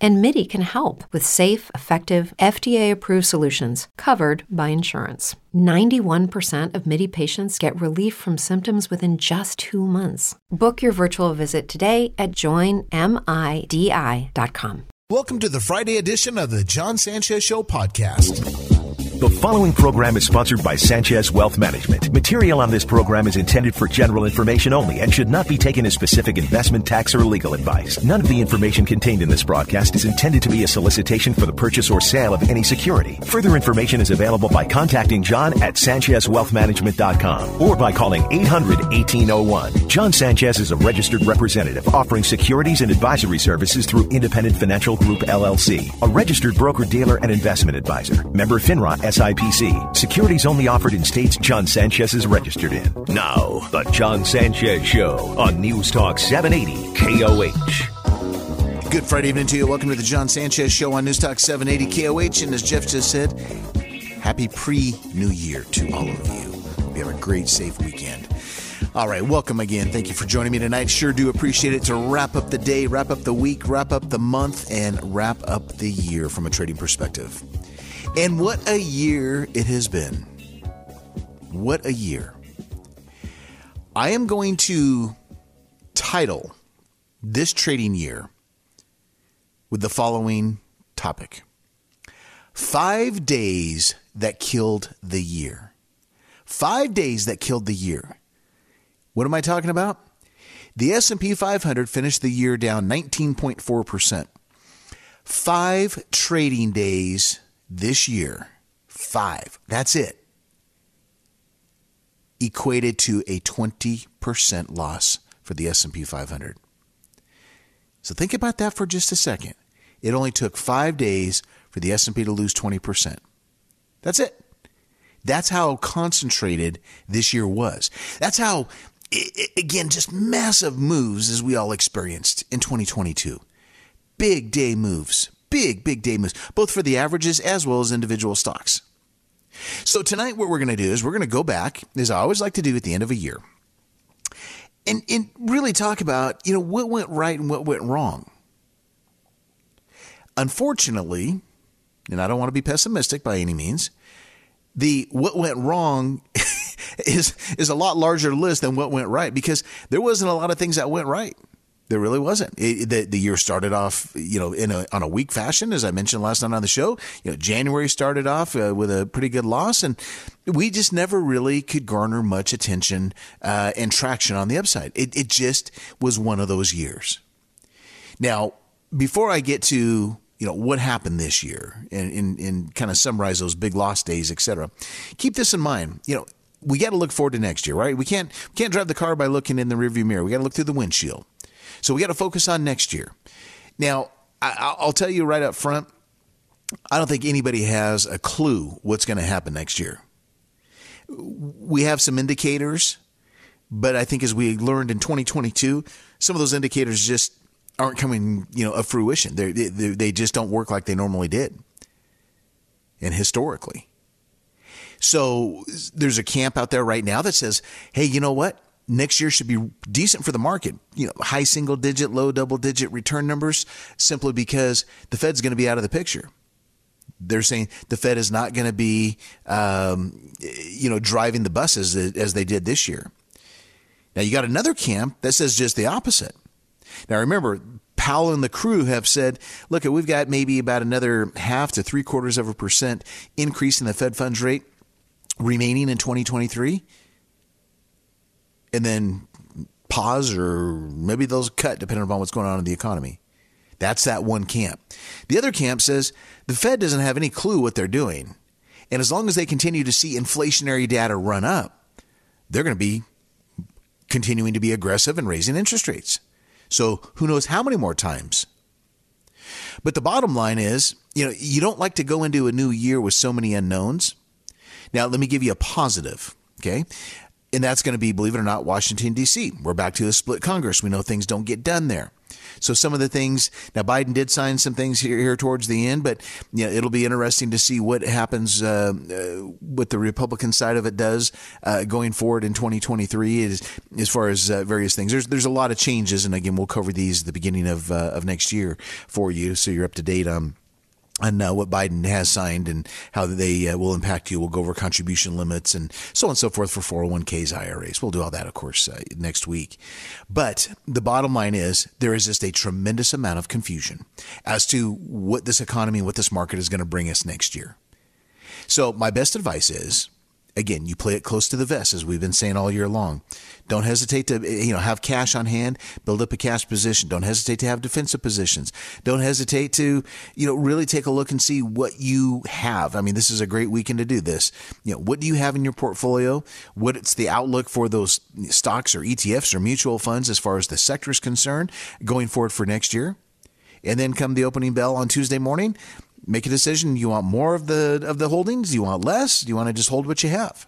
And MIDI can help with safe, effective, FDA approved solutions covered by insurance. 91% of MIDI patients get relief from symptoms within just two months. Book your virtual visit today at joinmidi.com. Welcome to the Friday edition of the John Sanchez Show podcast. The following program is sponsored by Sanchez Wealth Management. Material on this program is intended for general information only and should not be taken as specific investment, tax, or legal advice. None of the information contained in this broadcast is intended to be a solicitation for the purchase or sale of any security. Further information is available by contacting John at SanchezWealthManagement.com or by calling 800-1801. John Sanchez is a registered representative offering securities and advisory services through Independent Financial Group LLC, a registered broker-dealer and investment advisor. Member FINRA SIPC. Securities only offered in states John Sanchez is registered in. Now, the John Sanchez Show on News Talk 780 KOH. Good Friday evening to you. Welcome to the John Sanchez Show on News Talk 780 KOH. And as Jeff just said, happy pre New Year to all of you. We have a great, safe weekend. All right, welcome again. Thank you for joining me tonight. Sure do appreciate it to wrap up the day, wrap up the week, wrap up the month, and wrap up the year from a trading perspective. And what a year it has been. What a year. I am going to title this trading year with the following topic Five days that killed the year. Five days that killed the year. What am I talking about? The S&P 500 finished the year down 19.4%. 5 trading days this year, five, that's it, equated to a 20% loss for the S&P 500. So think about that for just a second. It only took 5 days for the S&P to lose 20%. That's it. That's how concentrated this year was. That's how again just massive moves as we all experienced in 2022. Big day moves, big, big day moves, both for the averages as well as individual stocks. So tonight, what we're going to do is we're going to go back, as I always like to do at the end of a year, and, and really talk about, you know, what went right and what went wrong. Unfortunately, and I don't want to be pessimistic by any means, the what went wrong is is a lot larger list than what went right because there wasn't a lot of things that went right. There really wasn't. It, the, the year started off, you know, in a, on a weak fashion, as I mentioned last night on the show. You know, January started off uh, with a pretty good loss, and we just never really could garner much attention uh, and traction on the upside. It, it just was one of those years. Now, before I get to you know what happened this year and, and, and kind of summarize those big loss days, et cetera, keep this in mind. You know, we got to look forward to next year, right? We can't we can't drive the car by looking in the rearview mirror. We got to look through the windshield. So we got to focus on next year. Now, I, will tell you right up front, I don't think anybody has a clue what's going to happen next year. We have some indicators, but I think as we learned in 2022, some of those indicators just aren't coming, you know, of fruition. They they just don't work like they normally did, and historically. So there's a camp out there right now that says, "Hey, you know what? Next year should be decent for the market. You know, high single digit, low double digit return numbers simply because the Fed's going to be out of the picture. They're saying the Fed is not going to be, um, you know, driving the buses as they did this year. Now you got another camp that says just the opposite. Now remember, Powell and the crew have said, look, we've got maybe about another half to three quarters of a percent increase in the Fed funds rate remaining in 2023 and then pause or maybe they'll cut depending upon what's going on in the economy. That's that one camp. The other camp says the Fed doesn't have any clue what they're doing. And as long as they continue to see inflationary data run up, they're going to be continuing to be aggressive and raising interest rates. So who knows how many more times? But the bottom line is, you know, you don't like to go into a new year with so many unknowns. Now, let me give you a positive. Okay. And that's going to be, believe it or not, Washington, D.C. We're back to a split Congress. We know things don't get done there. So some of the things now Biden did sign some things here, here towards the end, but you know, it'll be interesting to see what happens uh, uh, what the Republican side of it does uh, going forward in 2023 is, as far as uh, various things. There's there's a lot of changes, and again, we'll cover these at the beginning of uh, of next year for you, so you're up to date on on uh, what Biden has signed and how they uh, will impact you. We'll go over contribution limits and so on and so forth for 401ks, IRAs. We'll do all that, of course, uh, next week. But the bottom line is there is just a tremendous amount of confusion as to what this economy, what this market is going to bring us next year. So my best advice is again, you play it close to the vest, as we've been saying all year long. Don't hesitate to, you know, have cash on hand, build up a cash position. Don't hesitate to have defensive positions. Don't hesitate to, you know, really take a look and see what you have. I mean, this is a great weekend to do this. You know, what do you have in your portfolio? What's the outlook for those stocks or ETFs or mutual funds as far as the sector is concerned going forward for next year? And then come the opening bell on Tuesday morning, make a decision. You want more of the of the holdings? You want less? You want to just hold what you have?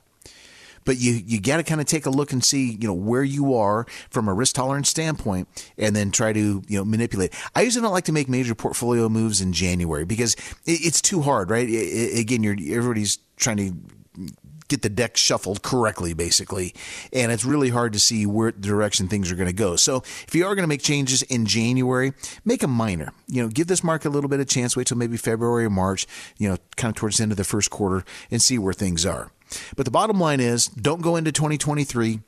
But you you got to kind of take a look and see you know where you are from a risk tolerance standpoint, and then try to you know manipulate. I usually don't like to make major portfolio moves in January because it, it's too hard, right? It, again, you're everybody's trying to get the deck shuffled correctly, basically. And it's really hard to see where the direction things are going to go. So if you are going to make changes in January, make them minor. You know, give this market a little bit of chance. Wait till maybe February or March. You know, kind of towards the end of the first quarter and see where things are. But the bottom line is, don't go into 2023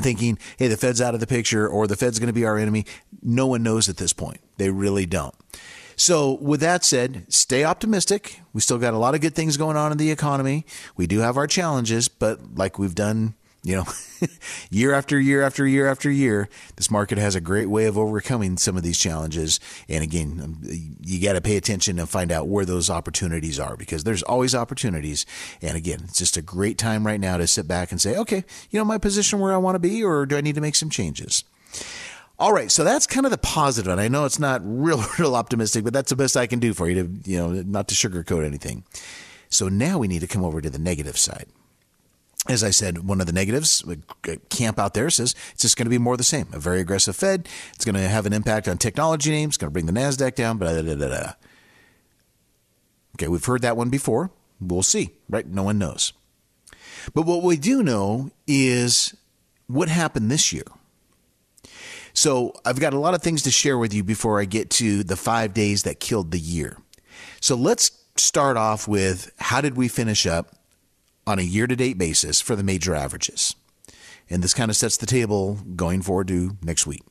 thinking, hey, the Fed's out of the picture or the Fed's going to be our enemy. No one knows at this point. They really don't. So, with that said, stay optimistic. We still got a lot of good things going on in the economy. We do have our challenges, but like we've done, you know, year after year after year after year, this market has a great way of overcoming some of these challenges. And again, um, you got to pay attention and find out where those opportunities are because there's always opportunities. And again, it's just a great time right now to sit back and say, okay, you know, my position where I want to be, or do I need to make some changes? All right, so that's kind of the positive, and I know it's not real, real optimistic, but that's the best I can do for you to, you know, not to sugarcoat anything. So now we need to come over to the negative side. As I said, one of the negatives, camp out there says it's just going to be more the same. A very aggressive Fed. It's going to have an impact on technology names. It's going to bring the Nasdaq down. Blah, blah, blah, blah. Okay, we've heard that one before. We'll see, right? No one knows. But what we do know is what happened this year. So I've got a lot of things to share with you before I get to the five days that killed the year. So let's start off with how did we finish up on a year to date basis for the major averages? And this kind of sets the table going forward to next week.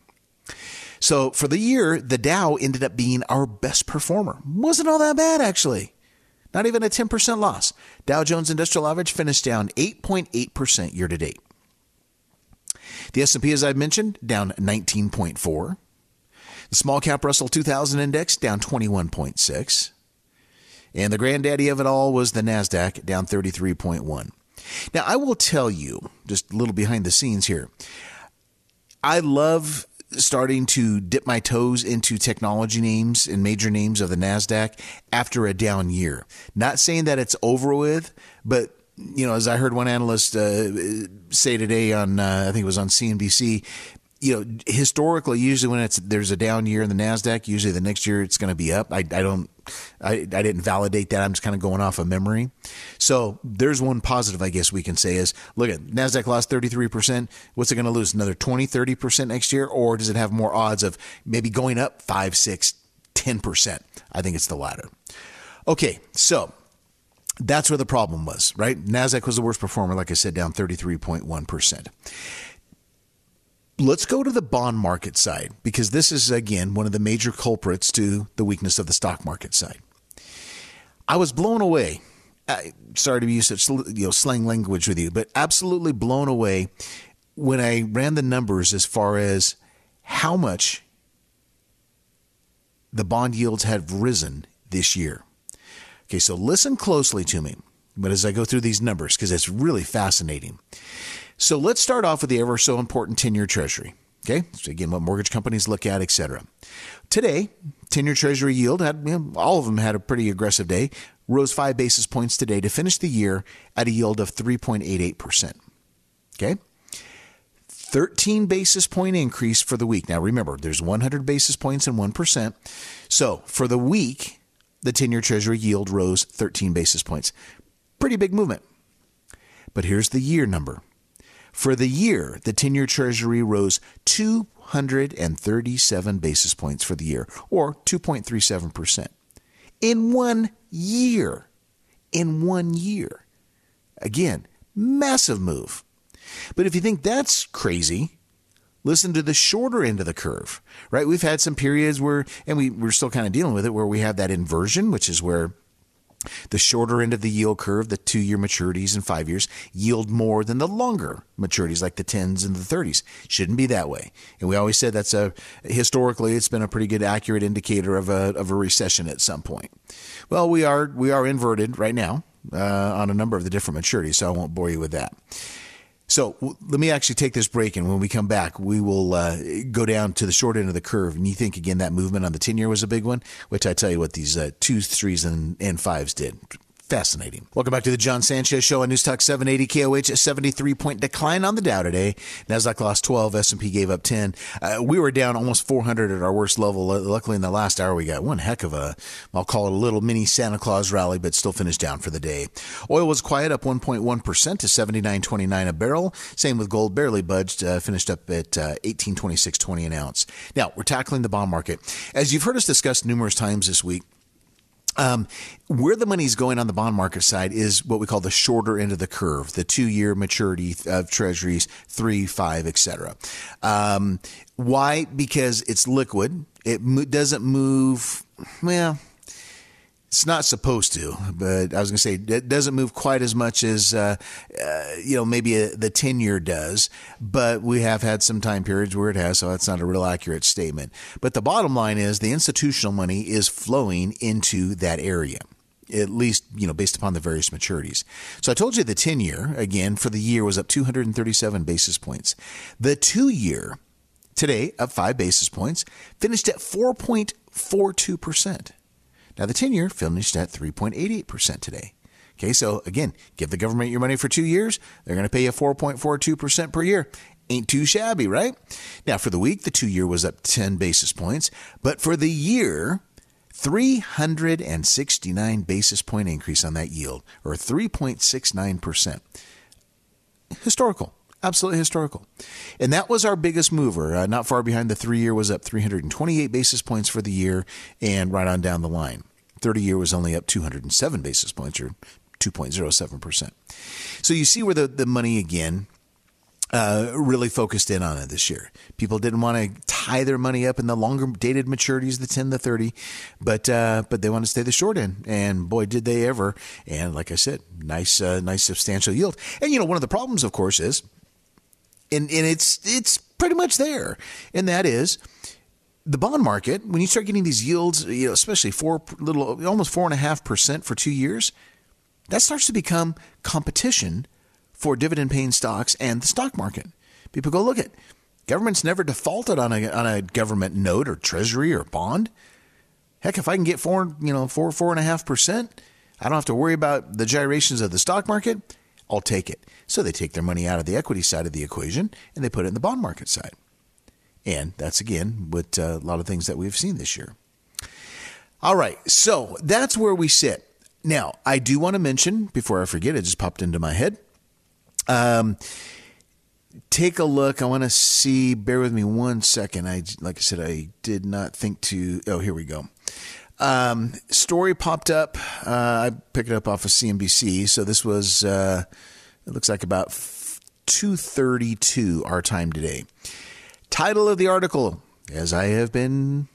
So for the year, the Dow ended up being our best performer. Wasn't all that bad, actually. Not even a 10% loss. Dow Jones Industrial Average finished down 8.8% year to date. The S&P, as I've mentioned, down 19.4. The small cap Russell 2000 index down 21.6. And the granddaddy of it all was the NASDAQ down 33.1. Now, I will tell you, just a little behind the scenes here, I love starting to dip my toes into technology names and major names of the NASDAQ after a down year. Not saying that it's over with, but you know, as I heard one analyst uh, say today on, uh, I think it was on CNBC, you know, historically, usually when it's there's a down year in the Nasdaq, usually the next year it's going to be up. I, I don't, I, I didn't validate that. I'm just kind of going off of memory. So there's one positive, I guess we can say is look at Nasdaq lost 33 percent. What's it going to lose? Another 20, 30 percent next year, or does it have more odds of maybe going up five, six, 10 percent? I think it's the latter. Okay, so that's where the problem was, right? NASDAQ was the worst performer, like I said, down 33.1%. Let's go to the bond market side because this is, again, one of the major culprits to the weakness of the stock market side. I was blown away. I, sorry to use such you know, slang language with you, but absolutely blown away when I ran the numbers as far as how much the bond yields have risen this year. Okay, so listen closely to me, but as I go through these numbers, because it's really fascinating. So let's start off with the ever so important 10 year treasury. Okay, so again, what mortgage companies look at, etc. Today, 10 year treasury yield had, you know, all of them had a pretty aggressive day, rose five basis points today to finish the year at a yield of 3.88%. Okay, 13 basis point increase for the week. Now remember, there's 100 basis points and 1%. So for the week, the 10 year Treasury yield rose 13 basis points. Pretty big movement. But here's the year number. For the year, the 10 year Treasury rose 237 basis points for the year, or 2.37%. In one year. In one year. Again, massive move. But if you think that's crazy, listen to the shorter end of the curve, right? We've had some periods where, and we, we're still kind of dealing with it, where we have that inversion, which is where the shorter end of the yield curve, the two year maturities and five years, yield more than the longer maturities, like the 10s and the 30s. Shouldn't be that way. And we always said that's a, historically, it's been a pretty good, accurate indicator of a, of a recession at some point. Well, we are, we are inverted right now uh, on a number of the different maturities, so I won't bore you with that. So w- let me actually take this break, and when we come back, we will uh, go down to the short end of the curve. And you think again that movement on the ten year was a big one, which I tell you what these uh, twos, threes, and, and fives did. Fascinating. Welcome back to the John Sanchez Show on News Talk 780 KOH. A 73 point decline on the Dow today. Nasdaq lost 12. S&P gave up 10. Uh, we were down almost 400 at our worst level. Luckily, in the last hour, we got one heck of a, I'll call it a little mini Santa Claus rally, but still finished down for the day. Oil was quiet, up 1.1% to 79.29 a barrel. Same with gold, barely budged, uh, finished up at uh, 18.26.20 an ounce. Now we're tackling the bond market, as you've heard us discuss numerous times this week. Um, where the money's going on the bond market side is what we call the shorter end of the curve, the two year maturity of treasuries, three, five, etc. Um, why? Because it's liquid. It mo- doesn't move. Well, it's not supposed to, but I was going to say it doesn't move quite as much as uh, uh, you know maybe a, the ten year does. But we have had some time periods where it has, so that's not a real accurate statement. But the bottom line is the institutional money is flowing into that area at least you know based upon the various maturities. So I told you the 10 year again for the year was up 237 basis points. The 2 year today up 5 basis points finished at 4.42%. Now, the 10 year finished at 3.88% today. Okay, so again, give the government your money for two years, they're going to pay you 4.42% per year. Ain't too shabby, right? Now, for the week, the two year was up 10 basis points, but for the year, 369 basis point increase on that yield, or 3.69%. Historical. Absolutely historical. And that was our biggest mover. Uh, not far behind, the three year was up 328 basis points for the year and right on down the line. 30 year was only up 207 basis points or 2.07%. So you see where the, the money again uh, really focused in on it this year. People didn't want to tie their money up in the longer dated maturities, the 10, the 30, but uh, but they want to stay the short end. And boy, did they ever. And like I said, nice, uh, nice substantial yield. And you know, one of the problems, of course, is and and it's it's pretty much there, and that is the bond market. When you start getting these yields, you know, especially four little almost four and a half percent for two years, that starts to become competition for dividend paying stocks and the stock market. People go look at government's never defaulted on a on a government note or treasury or bond. Heck, if I can get four, you know, four four and a half percent, I don't have to worry about the gyrations of the stock market. I'll take it. So they take their money out of the equity side of the equation and they put it in the bond market side. And that's again what uh, a lot of things that we've seen this year. All right, so that's where we sit. Now, I do want to mention before I forget, it just popped into my head. Um, take a look. I want to see. Bear with me one second. I like I said, I did not think to. Oh, here we go. Um, story popped up. Uh, I picked it up off of CNBC. So this was. Uh, it looks like about 2:32 our time today. Title of the article, as I have been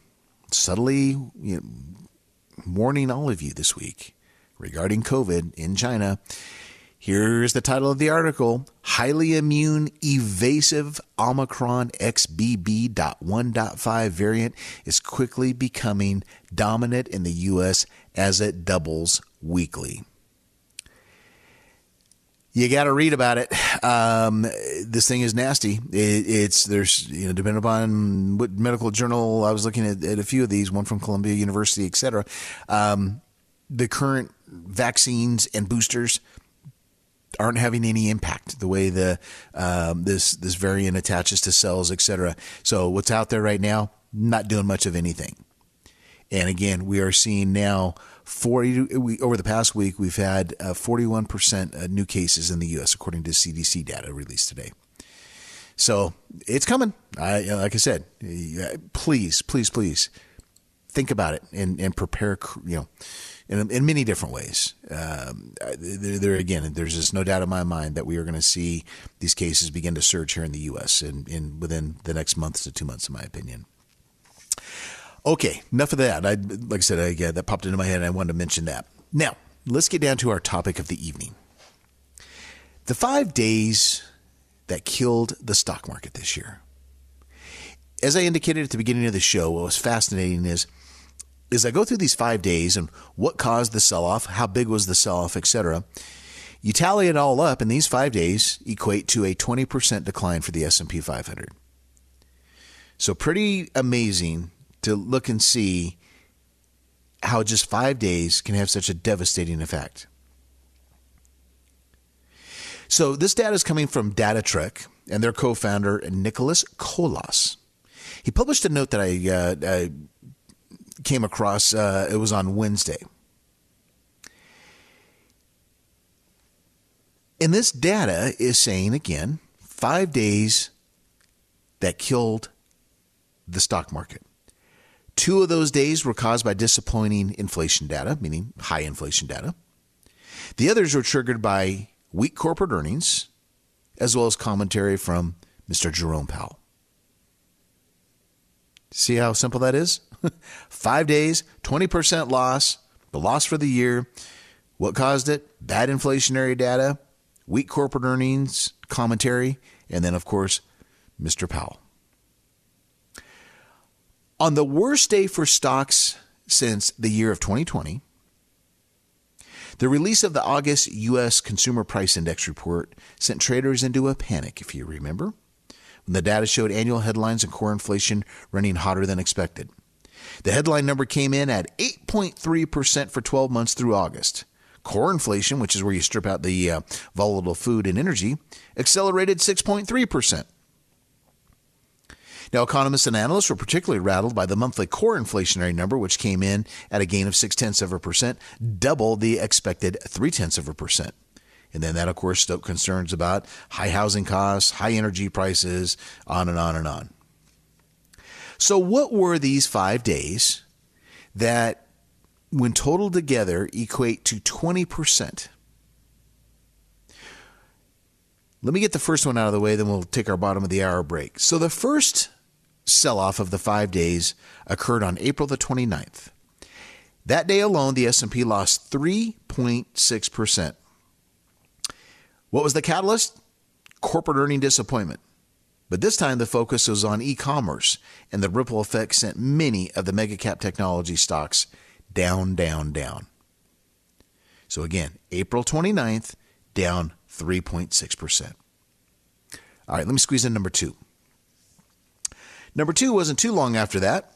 subtly you know, warning all of you this week regarding COVID in China. Here's the title of the article Highly immune evasive Omicron XBB.1.5 variant is quickly becoming dominant in the U.S. as it doubles weekly you got to read about it. Um, this thing is nasty. It, it's there's you know depending upon what medical journal I was looking at, at a few of these, one from Columbia University, etc. Um, the current vaccines and boosters aren't having any impact the way the um, this this variant attaches to cells, etc. So what's out there right now, not doing much of anything. And again, we are seeing now 40 we, over the past week we've had uh, 41% uh, new cases in the US according to CDC data released today. So, it's coming. I like I said, please, please, please think about it and, and prepare, you know, in, in many different ways. Um, there, there, again, there's just no doubt in my mind that we are going to see these cases begin to surge here in the U.S. in, in within the next month to two months, in my opinion. Okay, enough of that. I, like I said, I, yeah, that popped into my head, and I wanted to mention that. Now, let's get down to our topic of the evening. The five days that killed the stock market this year. As I indicated at the beginning of the show, what was fascinating is as I go through these five days and what caused the sell off, how big was the sell off, etc. You tally it all up, and these five days equate to a 20% decline for the S&P 500. So pretty amazing to look and see how just five days can have such a devastating effect. So this data is coming from DataTrek and their co-founder Nicholas Colas. He published a note that I, uh, I came across. Uh, it was on Wednesday. And this data is saying again, five days that killed the stock market. Two of those days were caused by disappointing inflation data, meaning high inflation data. The others were triggered by weak corporate earnings, as well as commentary from Mr. Jerome Powell. See how simple that is? Five days, 20% loss, the loss for the year. What caused it? Bad inflationary data, weak corporate earnings, commentary, and then, of course, Mr. Powell. On the worst day for stocks since the year of 2020, the release of the August U.S. Consumer Price Index report sent traders into a panic, if you remember, when the data showed annual headlines and core inflation running hotter than expected. The headline number came in at 8.3% for 12 months through August. Core inflation, which is where you strip out the uh, volatile food and energy, accelerated 6.3%. Now, economists and analysts were particularly rattled by the monthly core inflationary number, which came in at a gain of six tenths of a percent, double the expected three tenths of a percent. And then that, of course, stoked concerns about high housing costs, high energy prices, on and on and on. So, what were these five days that, when totaled together, equate to 20%? Let me get the first one out of the way, then we'll take our bottom of the hour break. So, the first sell-off of the 5 days occurred on April the 29th. That day alone, the S&P lost 3.6%. What was the catalyst? Corporate earning disappointment. But this time the focus was on e-commerce, and the ripple effect sent many of the mega cap technology stocks down, down, down. So again, April 29th, down 3.6%. All right, let me squeeze in number two. Number two wasn't too long after that.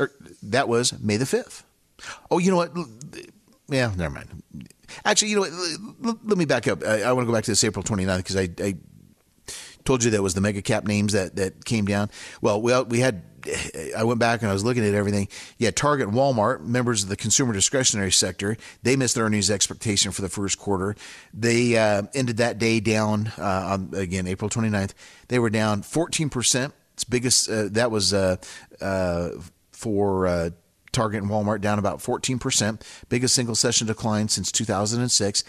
Or that was May the 5th. Oh, you know what? Yeah, never mind. Actually, you know what? Let me back up. I, I want to go back to this April 29th because I, I told you that was the mega cap names that, that came down. Well, we, we had I went back and I was looking at everything. Yeah, Target and Walmart, members of the consumer discretionary sector, they missed their earnings expectation for the first quarter. They uh, ended that day down uh, on again April 29th. They were down 14 percent its biggest uh, that was uh, uh, for uh, Target and Walmart down about 14%, biggest single session decline since 2006.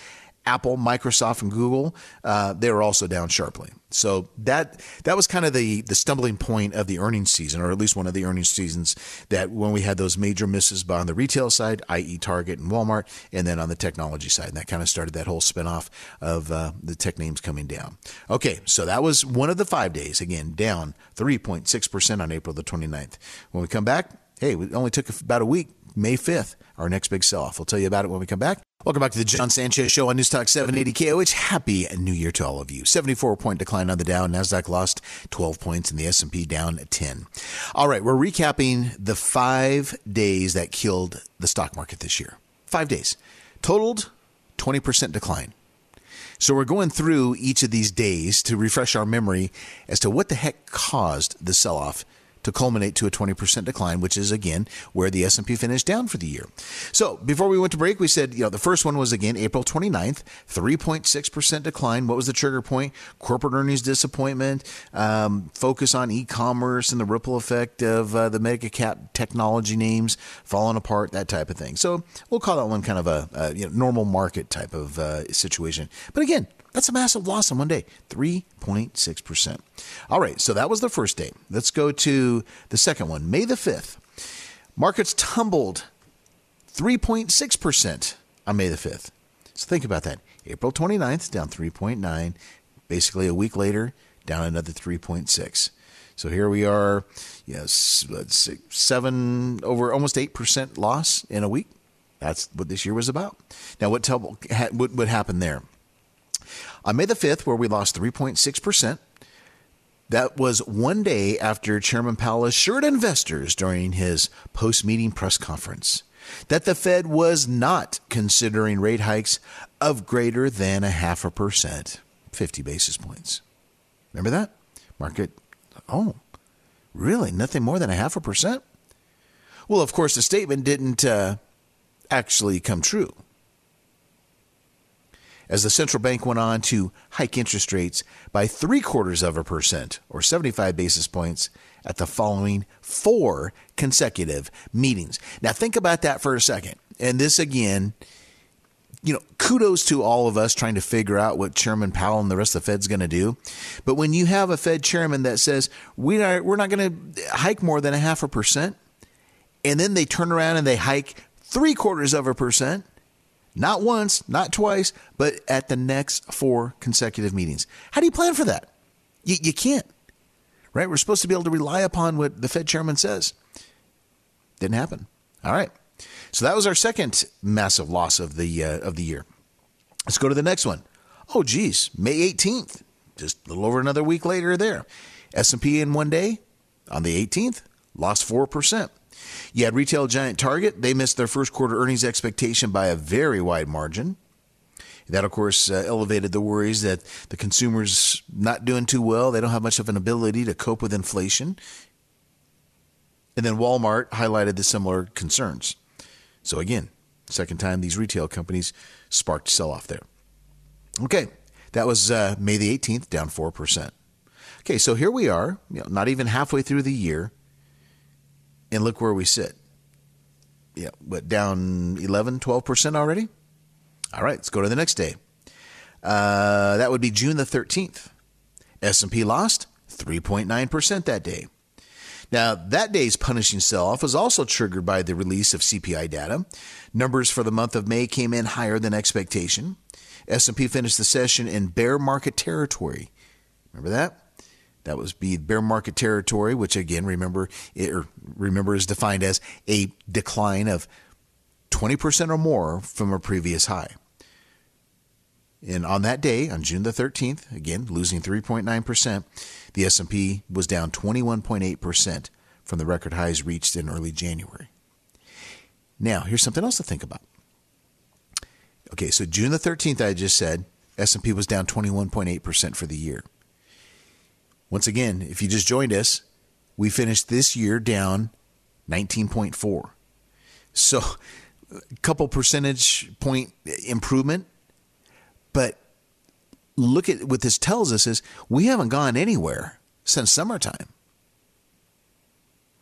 Apple, Microsoft, and Google, uh, they were also down sharply. So that that was kind of the the stumbling point of the earnings season, or at least one of the earnings seasons. That when we had those major misses on the retail side, i.e., Target and Walmart, and then on the technology side, and that kind of started that whole spinoff of uh, the tech names coming down. Okay, so that was one of the five days. Again, down 3.6 percent on April the 29th. When we come back, hey, it only took about a week. May 5th, our next big sell off. We'll tell you about it when we come back. Welcome back to the John Sanchez Show on News Talk 780 KOH. Happy New Year to all of you. 74 point decline on the Dow. Nasdaq lost 12 points and the S&P down 10. All right, we're recapping the five days that killed the stock market this year. Five days. Totaled 20% decline. So we're going through each of these days to refresh our memory as to what the heck caused the sell-off to culminate to a 20% decline, which is again where the S&P finished down for the year. So before we went to break, we said, you know, the first one was again April 29th, 3.6% decline. What was the trigger point? Corporate earnings disappointment, um, focus on e-commerce and the ripple effect of uh, the mega cap technology names falling apart, that type of thing. So we'll call that one kind of a, a you know, normal market type of uh, situation. But again, that's a massive loss in one day, 3.6%. All right, so that was the first day. Let's go to the second one, May the 5th. Markets tumbled 3.6% on May the 5th. So think about that. April 29th, down 3.9. Basically, a week later, down another 3.6. So here we are, yes, let's see, seven over almost 8% loss in a week. That's what this year was about. Now, what, tell, what, what happened there? On May the 5th, where we lost 3.6%, that was one day after Chairman Powell assured investors during his post meeting press conference that the Fed was not considering rate hikes of greater than a half a percent, 50 basis points. Remember that? Market, oh, really? Nothing more than a half a percent? Well, of course, the statement didn't uh, actually come true as the central bank went on to hike interest rates by three quarters of a percent or 75 basis points at the following four consecutive meetings. Now, think about that for a second. And this again, you know, kudos to all of us trying to figure out what Chairman Powell and the rest of the Fed's going to do. But when you have a Fed chairman that says we are, we're not going to hike more than a half a percent, and then they turn around and they hike three quarters of a percent, not once, not twice, but at the next four consecutive meetings. How do you plan for that? You, you can't, right? We're supposed to be able to rely upon what the Fed chairman says. Didn't happen. All right. So that was our second massive loss of the uh, of the year. Let's go to the next one. Oh, geez, May 18th, just a little over another week later. There, S&P in one day on the 18th lost four percent. You had retail giant Target. They missed their first quarter earnings expectation by a very wide margin. That, of course, uh, elevated the worries that the consumer's not doing too well. They don't have much of an ability to cope with inflation. And then Walmart highlighted the similar concerns. So, again, second time these retail companies sparked sell off there. Okay, that was uh, May the 18th, down 4%. Okay, so here we are, you know, not even halfway through the year and look where we sit. Yeah, but down 11, 12% already? All right, let's go to the next day. Uh, that would be June the 13th. S&P lost 3.9% that day. Now, that day's punishing sell-off was also triggered by the release of CPI data. Numbers for the month of May came in higher than expectation. S&P finished the session in bear market territory. Remember that? That was be bear market territory, which again, remember, or remember is defined as a decline of 20% or more from a previous high. And on that day, on June the 13th, again losing 3.9%, the S&P was down 21.8% from the record highs reached in early January. Now, here's something else to think about. Okay, so June the 13th, I just said S&P was down 21.8% for the year. Once again, if you just joined us, we finished this year down 19.4. So, a couple percentage point improvement. But look at what this tells us is we haven't gone anywhere since summertime.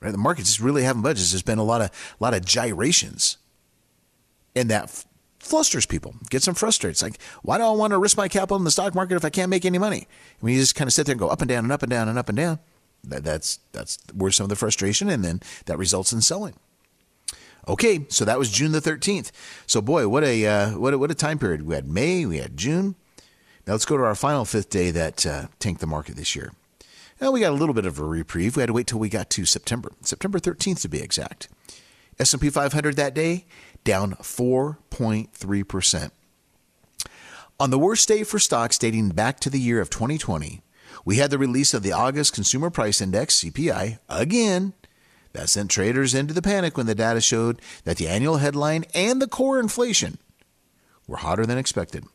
Right? The markets just really haven't budged. There's been a lot of a lot of gyrations. And that flusters people, gets them frustrated. It's like, why do I want to risk my capital in the stock market if I can't make any money? Mean, you just kind of sit there and go up and down and up and down and up and down. That, that's that's where some of the frustration, and then that results in selling. Okay, so that was June the 13th. So boy, what a uh, what a, what a time period. We had May, we had June. Now let's go to our final fifth day that uh, tanked the market this year. Now we got a little bit of a reprieve. We had to wait till we got to September, September 13th to be exact. S&P 500 that day down 4.3%. On the worst day for stocks dating back to the year of 2020, we had the release of the August Consumer Price Index, CPI, again. That sent traders into the panic when the data showed that the annual headline and the core inflation were hotter than expected.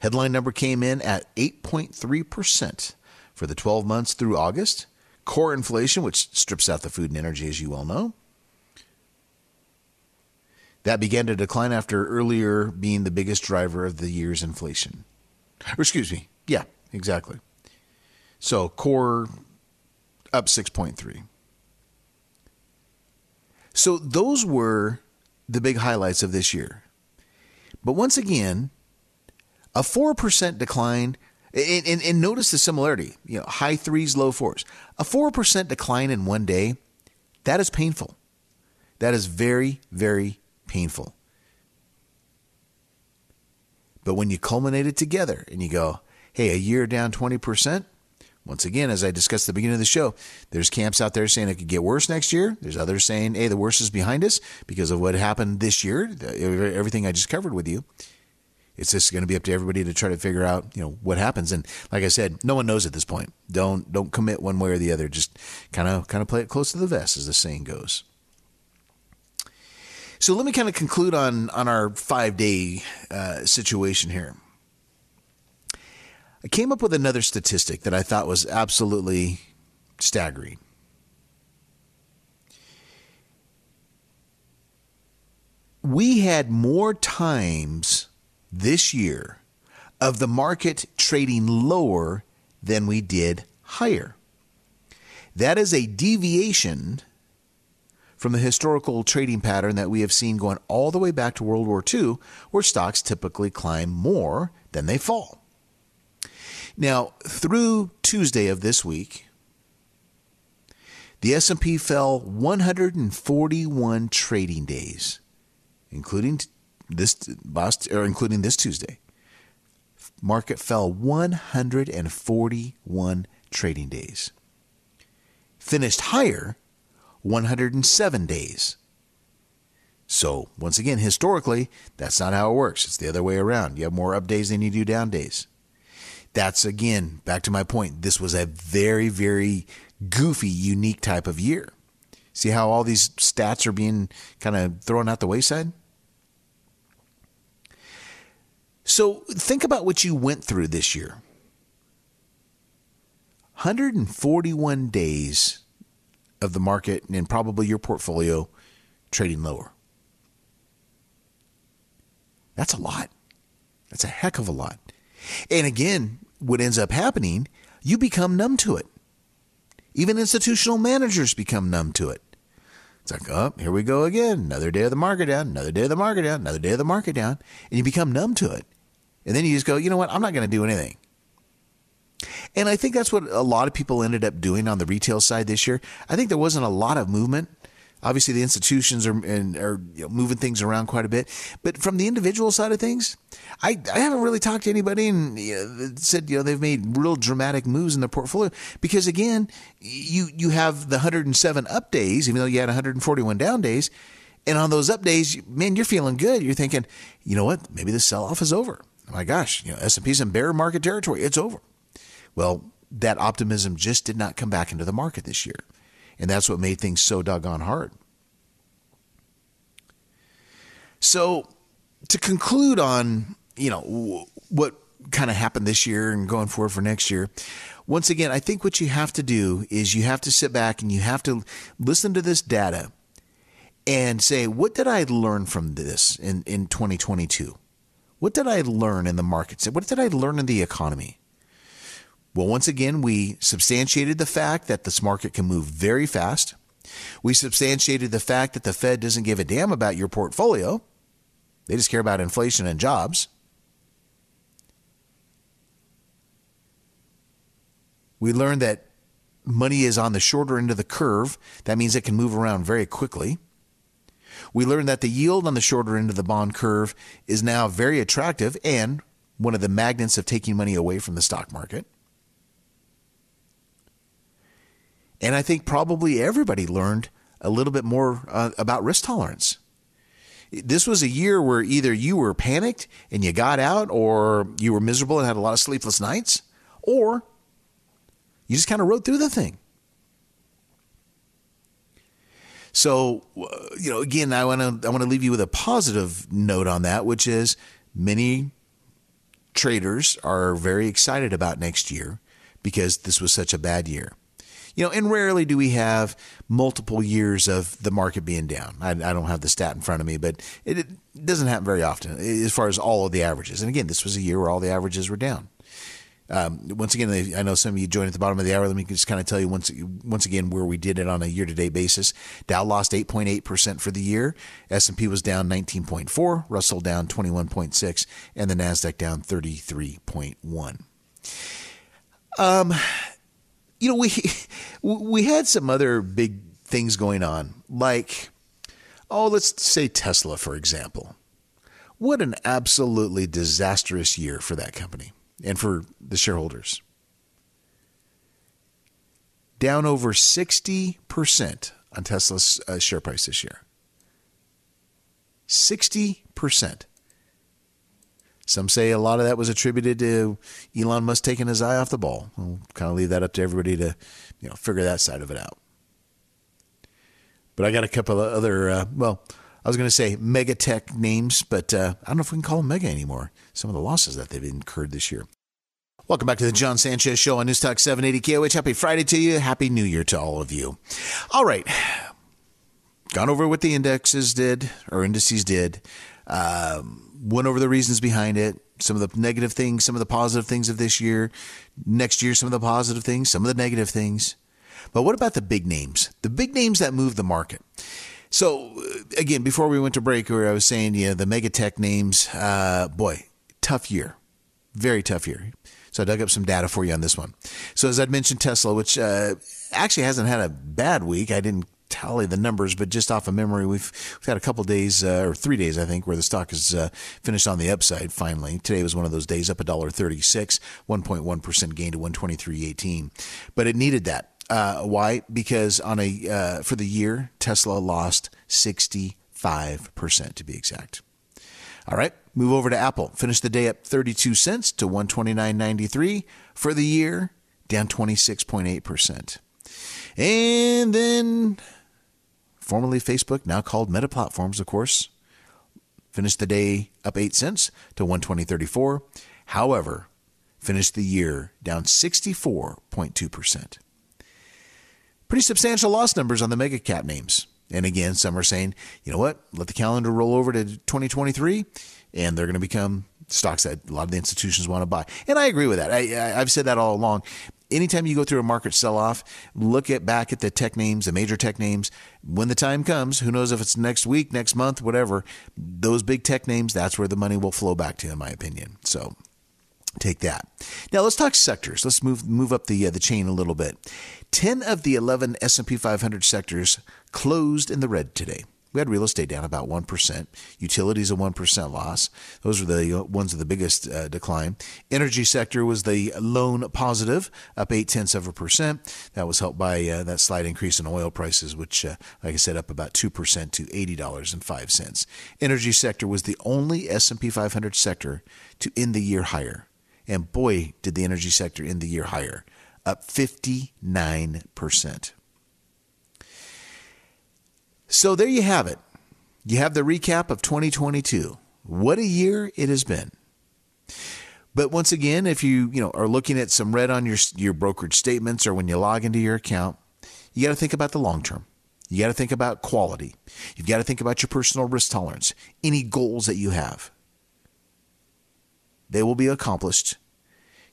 Headline number came in at 8.3% for the 12 months through August. Core inflation, which strips out the food and energy, as you well know, that began to decline after earlier being the biggest driver of the year's inflation. Or excuse me, yeah, exactly. So core up 6.3. So those were the big highlights of this year. But once again, a 4% decline and, and, and, notice the similarity, you know, high threes, low fours. A 4% decline in one day, that is painful. That is very, very painful. But when you culminate it together and you go, hey, a year down 20%, once again, as I discussed at the beginning of the show, there's camps out there saying it could get worse next year. There's others saying, hey, the worst is behind us because of what happened this year, everything I just covered with you. It's just going to be up to everybody to try to figure out, you know, what happens. And like I said, no one knows at this point. Don't don't commit one way or the other. Just kind of kind of play it close to the vest, as the saying goes. So let me kind of conclude on on our five day uh, situation here. I came up with another statistic that I thought was absolutely staggering. We had more times this year of the market trading lower than we did higher. That is a deviation from the historical trading pattern that we have seen going all the way back to World War II, where stocks typically climb more than they fall. Now, through Tuesday of this week, the S&P fell 141 trading days, including this or including this Tuesday. Market fell 141 trading days. Finished higher 107 days. So, once again, historically, that's not how it works. It's the other way around. You have more up days than you do down days. That's again, back to my point. This was a very, very goofy, unique type of year. See how all these stats are being kind of thrown out the wayside? So, think about what you went through this year 141 days of the market and probably your portfolio trading lower. That's a lot. That's a heck of a lot. And again, what ends up happening, you become numb to it. Even institutional managers become numb to it. It's like, oh, here we go again. Another day of the market down, another day of the market down, another day of the market down. And you become numb to it. And then you just go, you know what? I'm not going to do anything. And I think that's what a lot of people ended up doing on the retail side this year. I think there wasn't a lot of movement. Obviously, the institutions are, and, are you know, moving things around quite a bit. But from the individual side of things, I, I haven't really talked to anybody and you know, said you know they've made real dramatic moves in their portfolio because again, you you have the 107 up days, even though you had 141 down days. And on those up days, man, you're feeling good. You're thinking, you know what? Maybe the sell off is over. Oh my gosh, you know, S&P's in bear market territory. It's over. Well, that optimism just did not come back into the market this year. And that's what made things so doggone hard. So, to conclude on, you know, what kind of happened this year and going forward for next year, once again, I think what you have to do is you have to sit back and you have to listen to this data and say, what did I learn from this in, in 2022? What did I learn in the markets? What did I learn in the economy? Well, once again, we substantiated the fact that this market can move very fast. We substantiated the fact that the Fed doesn't give a damn about your portfolio. They just care about inflation and jobs. We learned that money is on the shorter end of the curve. That means it can move around very quickly. We learned that the yield on the shorter end of the bond curve is now very attractive and one of the magnets of taking money away from the stock market. And I think probably everybody learned a little bit more uh, about risk tolerance. This was a year where either you were panicked and you got out, or you were miserable and had a lot of sleepless nights, or you just kind of rode through the thing. So, you know, again, I want to I want to leave you with a positive note on that, which is many traders are very excited about next year because this was such a bad year. You know, and rarely do we have multiple years of the market being down. I, I don't have the stat in front of me, but it, it doesn't happen very often as far as all of the averages. And again, this was a year where all the averages were down. Um, once again, I know some of you joined at the bottom of the hour. Let me just kind of tell you once once again where we did it on a year to date basis. Dow lost 8.8 percent for the year. S and P was down 19.4. Russell down 21.6, and the Nasdaq down 33.1. Um, you know we we had some other big things going on, like oh, let's say Tesla for example. What an absolutely disastrous year for that company and for the shareholders. Down over 60% on Tesla's uh, share price this year. 60%. Some say a lot of that was attributed to Elon Musk taking his eye off the ball. I'll kind of leave that up to everybody to, you know, figure that side of it out. But I got a couple of other, uh, well, I was going to say mega tech names, but uh, I don't know if we can call them mega anymore. Some of the losses that they've incurred this year. Welcome back to the John Sanchez Show on News Talk 780 KOH. Happy Friday to you. Happy New Year to all of you. All right. Gone over what the indexes did, or indices did. Um, went over the reasons behind it, some of the negative things, some of the positive things of this year. Next year, some of the positive things, some of the negative things. But what about the big names? The big names that move the market. So uh, again, before we went to break, where I was saying, yeah, the mega tech names, uh, boy, tough year, very tough year. So I dug up some data for you on this one. So as I'd mentioned, Tesla, which uh, actually hasn't had a bad week. I didn't tally the numbers, but just off of memory, we've, we've had a couple days uh, or three days, I think, where the stock has uh, finished on the upside. Finally, today was one of those days, up a dollar thirty-six, one point one percent gain to one twenty-three eighteen. But it needed that. Uh, why? Because on a uh, for the year, Tesla lost sixty-five percent to be exact. All right, move over to Apple. Finished the day up 32 cents to 129.93 for the year, down 26.8%. And then formerly Facebook, now called Meta Platforms, of course, finished the day up 8 cents to 120.34. However, finished the year down 64.2%. Pretty substantial loss numbers on the mega cap names. And again, some are saying, you know what, let the calendar roll over to 2023 and they're going to become stocks that a lot of the institutions want to buy. And I agree with that. I, have said that all along. Anytime you go through a market sell off, look at back at the tech names, the major tech names. When the time comes, who knows if it's next week, next month, whatever, those big tech names, that's where the money will flow back to, in my opinion. So take that. Now let's talk sectors. Let's move move up the uh, the chain a little bit. 10 of the 11 S&P 500 sectors closed in the red today. We had real estate down about 1%, utilities a 1% loss. Those were the uh, ones of the biggest uh, decline. Energy sector was the lone positive, up 8 tenths of a percent. That was helped by uh, that slight increase in oil prices, which, uh, like I said, up about 2% to $80.05. Energy sector was the only S&P 500 sector to end the year higher. And boy, did the energy sector end the year higher up 59%. So there you have it. You have the recap of 2022. What a year it has been. But once again, if you, you know, are looking at some red on your your brokerage statements or when you log into your account, you got to think about the long term. You got to think about quality. You've got to think about your personal risk tolerance, any goals that you have. They will be accomplished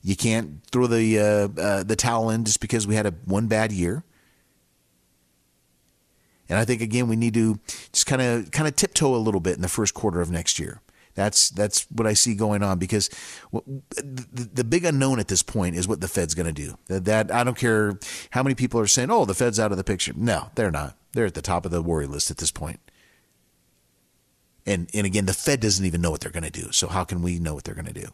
you can't throw the uh, uh, the towel in just because we had a one bad year. And I think again we need to just kind of kind of tiptoe a little bit in the first quarter of next year. That's that's what I see going on because the, the big unknown at this point is what the Fed's going to do. That, that I don't care how many people are saying, "Oh, the Fed's out of the picture." No, they're not. They're at the top of the worry list at this point. And and again, the Fed doesn't even know what they're going to do. So how can we know what they're going to do?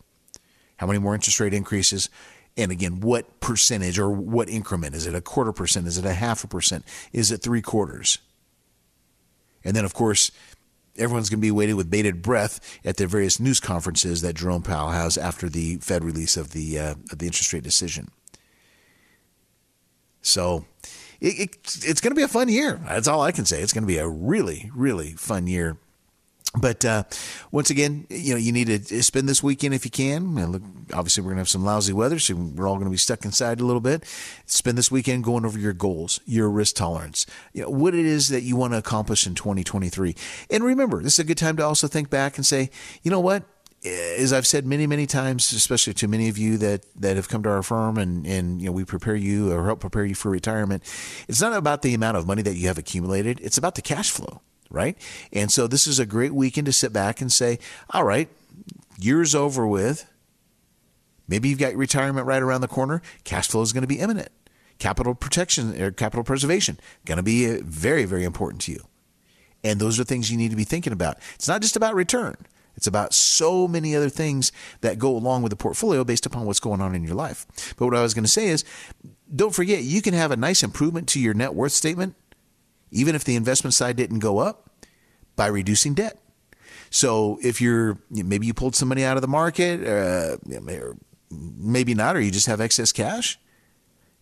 how many more interest rate increases, and again, what percentage or what increment? Is it a quarter percent? Is it a half a percent? Is it three quarters? And then, of course, everyone's going to be waiting with bated breath at the various news conferences that Jerome Powell has after the Fed release of the uh, of the interest rate decision. So it, it, it's going to be a fun year. That's all I can say. It's going to be a really, really fun year But uh, once again, you know, you need to spend this weekend if you can. Look, obviously, we're going to have some lousy weather, so we're all going to be stuck inside a little bit. Spend this weekend going over your goals, your risk tolerance, you know, what it is that you want to accomplish in 2023. And remember, this is a good time to also think back and say, you know what? As I've said many, many times, especially to many of you that, that have come to our firm and, and you know we prepare you or help prepare you for retirement, it's not about the amount of money that you have accumulated; it's about the cash flow right? And so this is a great weekend to sit back and say, all right, year's over with. Maybe you've got retirement right around the corner. Cash flow is going to be imminent. Capital protection or capital preservation going to be uh, very, very important to you. And those are things you need to be thinking about. It's not just about return. It's about so many other things that go along with the portfolio based upon what's going on in your life. But what I was going to say is don't forget, you can have a nice improvement to your net worth statement even if the investment side didn't go up, by reducing debt. So if you're maybe you pulled some money out of the market, uh, or maybe not, or you just have excess cash,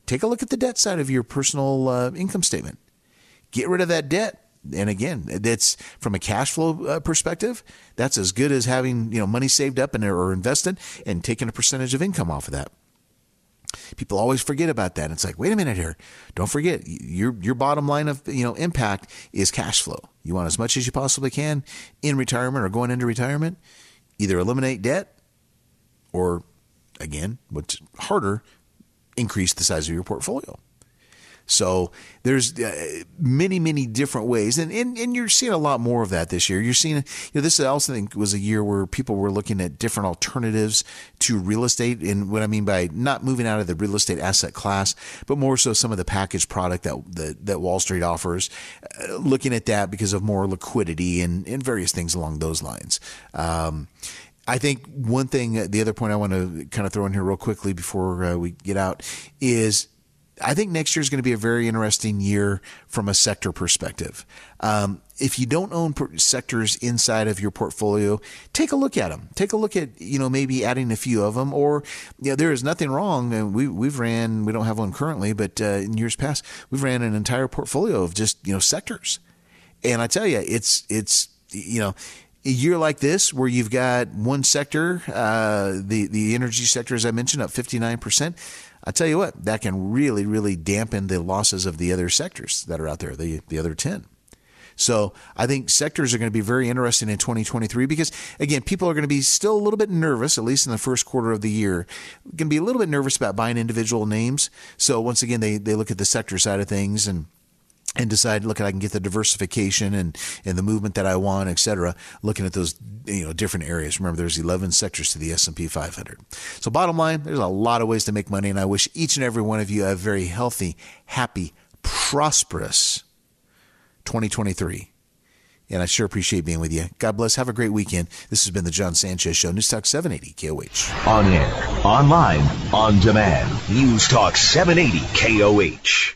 take a look at the debt side of your personal uh, income statement. Get rid of that debt. And again, that's from a cash flow uh, perspective. That's as good as having you know money saved up and or invested and taking a percentage of income off of that. People always forget about that. It's like, wait a minute here. Don't forget your your bottom line of you know impact is cash flow. You want as much as you possibly can in retirement or going into retirement. Either eliminate debt or again, what's harder, increase the size of your portfolio. So there's uh, many, many different ways, and, and and you're seeing a lot more of that this year. You're seeing, you know, this I also think was a year where people were looking at different alternatives to real estate, and what I mean by not moving out of the real estate asset class, but more so some of the package product that that, that Wall Street offers, uh, looking at that because of more liquidity and and various things along those lines. Um, I think one thing, the other point I want to kind of throw in here real quickly before uh, we get out is I think next year is going to be a very interesting year from a sector perspective. Um, if you don't own sectors inside of your portfolio, take a look at them. Take a look at you know maybe adding a few of them, or you know, there is nothing wrong. We we've ran we don't have one currently, but uh, in years past we've ran an entire portfolio of just you know sectors, and I tell you it's it's you know a year like this where you've got one sector, uh, the the energy sector as I mentioned up fifty nine percent I tell you what, that can really, really dampen the losses of the other sectors that are out there, the, the other 10. So I think sectors are going to be very interesting in 2023 because, again, people are going to be still a little bit nervous, at least in the first quarter of the year, going to be a little bit nervous about buying individual names. So once again, they, they look at the sector side of things and and decide, look, I can get the diversification and, and the movement that I want, et cetera, looking at those you know different areas. Remember, there's 11 sectors to the S&P 500. So bottom line, there's a lot of ways to make money, and I wish each and every one of you a very healthy, happy, prosperous 2023. And I sure appreciate being with you. God bless. Have a great weekend. This has been the John Sanchez Show, News Talk 780 KOH. On air, online, on demand. News Talk 780 KOH.